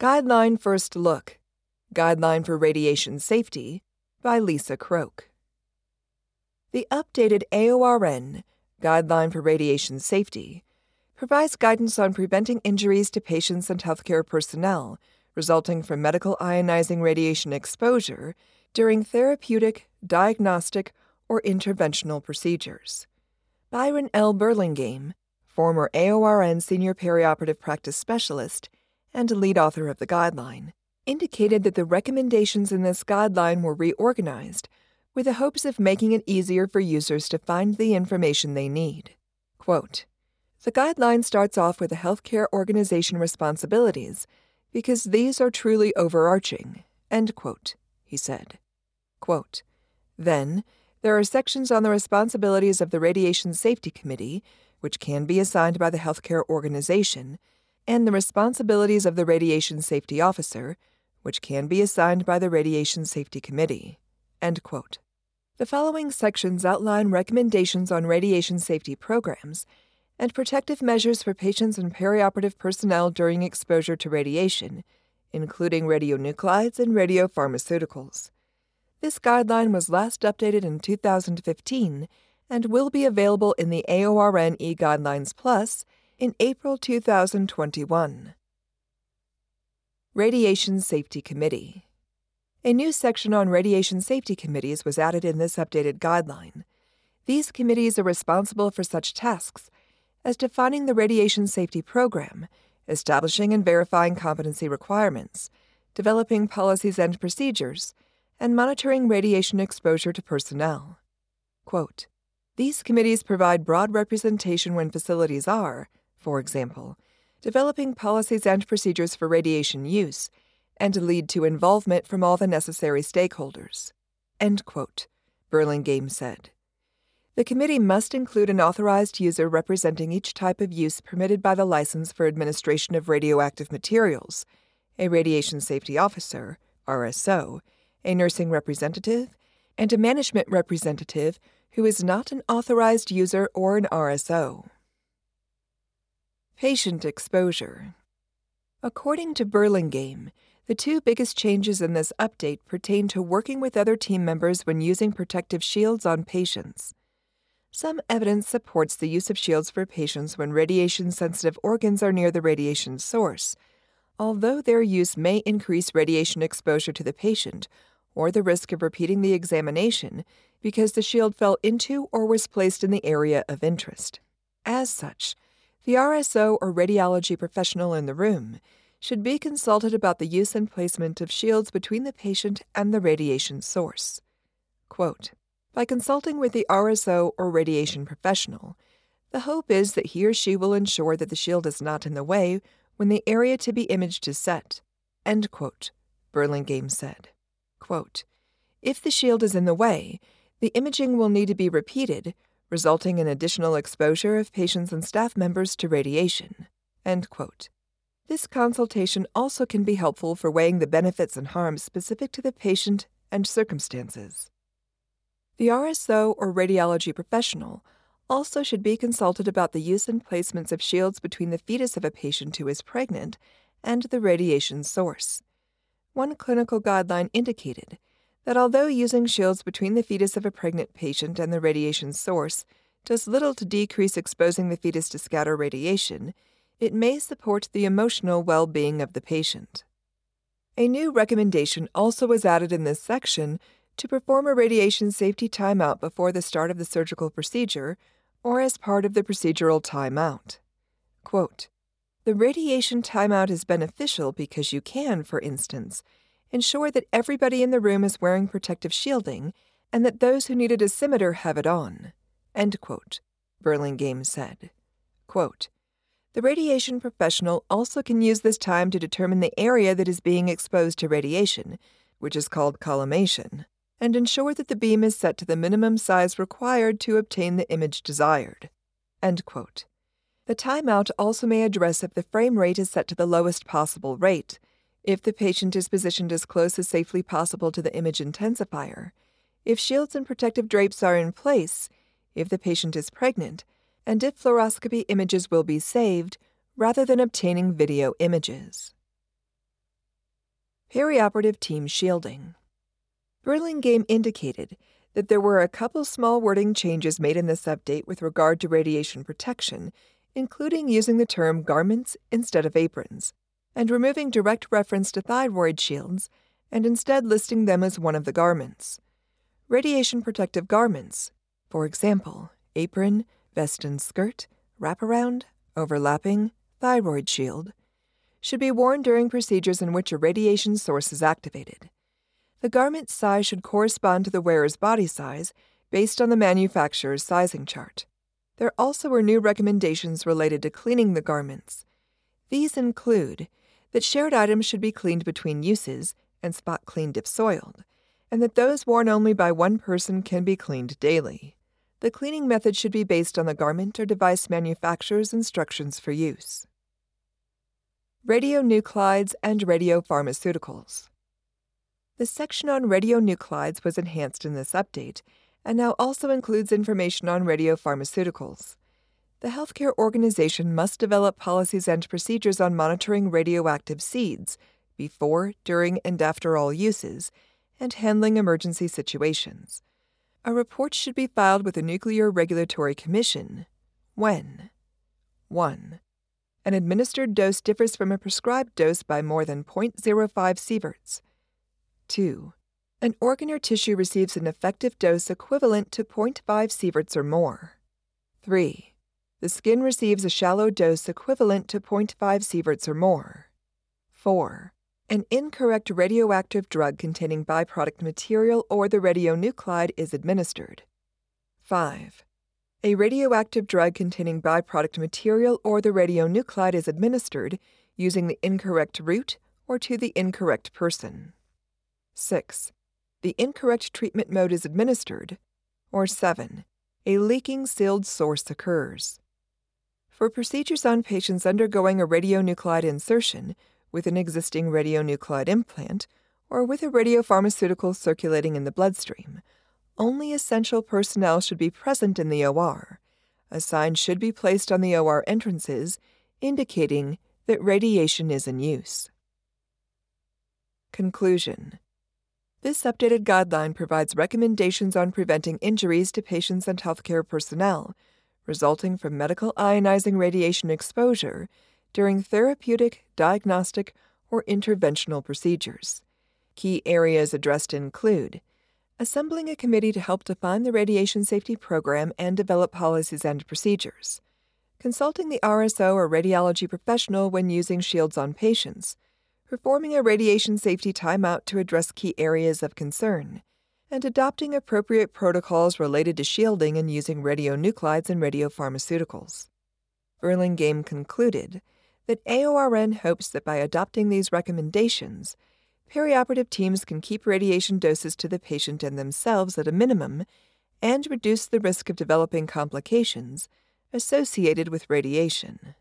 Guideline First Look Guideline for Radiation Safety by Lisa Croke. The updated AORN Guideline for Radiation Safety provides guidance on preventing injuries to patients and healthcare personnel resulting from medical ionizing radiation exposure during therapeutic, diagnostic, or interventional procedures. Byron L. Burlingame, former AORN Senior Perioperative Practice Specialist and lead author of the guideline, indicated that the recommendations in this guideline were reorganized with the hopes of making it easier for users to find the information they need. Quote, the guideline starts off with the healthcare organization responsibilities because these are truly overarching, end quote, he said. Quote, then, there are sections on the responsibilities of the Radiation Safety Committee, which can be assigned by the healthcare organization, and the responsibilities of the Radiation Safety Officer, which can be assigned by the Radiation Safety Committee. The following sections outline recommendations on radiation safety programs and protective measures for patients and perioperative personnel during exposure to radiation, including radionuclides and radiopharmaceuticals. This guideline was last updated in 2015 and will be available in the AORN e Guidelines Plus in April 2021. Radiation Safety Committee A new section on radiation safety committees was added in this updated guideline. These committees are responsible for such tasks as defining the radiation safety program, establishing and verifying competency requirements, developing policies and procedures, and monitoring radiation exposure to personnel. Quote, These committees provide broad representation when facilities are, for example, developing policies and procedures for radiation use, and lead to involvement from all the necessary stakeholders. End quote, Burlingame said. The committee must include an authorized user representing each type of use permitted by the License for Administration of Radioactive Materials, a radiation safety officer, RSO, a nursing representative, and a management representative who is not an authorized user or an RSO. Patient exposure. According to Burlingame, the two biggest changes in this update pertain to working with other team members when using protective shields on patients. Some evidence supports the use of shields for patients when radiation sensitive organs are near the radiation source, although their use may increase radiation exposure to the patient or the risk of repeating the examination because the shield fell into or was placed in the area of interest. As such, the RSO or radiology professional in the room should be consulted about the use and placement of shields between the patient and the radiation source. Quote, by consulting with the RSO or radiation professional, the hope is that he or she will ensure that the shield is not in the way when the area to be imaged is set. End quote, Burlingame said. Quote, if the shield is in the way, the imaging will need to be repeated resulting in additional exposure of patients and staff members to radiation. This consultation also can be helpful for weighing the benefits and harms specific to the patient and circumstances. The RSO or radiology professional also should be consulted about the use and placements of shields between the fetus of a patient who is pregnant and the radiation source. One clinical guideline indicated that although using shields between the fetus of a pregnant patient and the radiation source does little to decrease exposing the fetus to scatter radiation, it may support the emotional well being of the patient. A new recommendation also was added in this section to perform a radiation safety timeout before the start of the surgical procedure or as part of the procedural timeout. Quote, the radiation timeout is beneficial because you can, for instance, ensure that everybody in the room is wearing protective shielding and that those who need a dosimeter have it on. Burlingame said. Quote, the radiation professional also can use this time to determine the area that is being exposed to radiation, which is called collimation, and ensure that the beam is set to the minimum size required to obtain the image desired. End quote. The timeout also may address if the frame rate is set to the lowest possible rate, if the patient is positioned as close as safely possible to the image intensifier, if shields and protective drapes are in place, if the patient is pregnant, and if fluoroscopy images will be saved rather than obtaining video images. Perioperative team shielding. Burlingame indicated that there were a couple small wording changes made in this update with regard to radiation protection, including using the term garments instead of aprons, and removing direct reference to thyroid shields and instead listing them as one of the garments. Radiation protective garments, for example, apron, vest and skirt, wraparound, overlapping, thyroid shield, should be worn during procedures in which a radiation source is activated. The garment size should correspond to the wearer's body size based on the manufacturer's sizing chart. There also were new recommendations related to cleaning the garments. These include that shared items should be cleaned between uses and spot cleaned if soiled, and that those worn only by one person can be cleaned daily. The cleaning method should be based on the garment or device manufacturer's instructions for use. Radionuclides and radiopharmaceuticals. The section on radionuclides was enhanced in this update and now also includes information on radiopharmaceuticals. The healthcare organization must develop policies and procedures on monitoring radioactive seeds before, during, and after all uses, and handling emergency situations. A report should be filed with the Nuclear Regulatory Commission when 1 an administered dose differs from a prescribed dose by more than 0.05 sieverts. 2. An organ or tissue receives an effective dose equivalent to 0.5 sieverts or more. 3. The skin receives a shallow dose equivalent to 0.5 sieverts or more. 4. An incorrect radioactive drug containing byproduct material or the radionuclide is administered. 5 a radioactive drug containing byproduct material or the radionuclide is administered using the incorrect route or to the incorrect person. 6. The incorrect treatment mode is administered. Or 7. A leaking sealed source occurs. For procedures on patients undergoing a radionuclide insertion with an existing radionuclide implant or with a radiopharmaceutical circulating in the bloodstream, only essential personnel should be present in the OR. A sign should be placed on the OR entrances indicating that radiation is in use. Conclusion This updated guideline provides recommendations on preventing injuries to patients and healthcare personnel resulting from medical ionizing radiation exposure during therapeutic, diagnostic, or interventional procedures. Key areas addressed include assembling a committee to help define the radiation safety program and develop policies and procedures, consulting the RSO or radiology professional when using shields on patients, performing a radiation safety timeout to address key areas of concern, and adopting appropriate protocols related to shielding and using radionuclides and radiopharmaceuticals. Burlingame concluded that AORN hopes that by adopting these recommendations, perioperative teams can keep radiation doses to the patient and themselves at a minimum and reduce the risk of developing complications associated with radiation.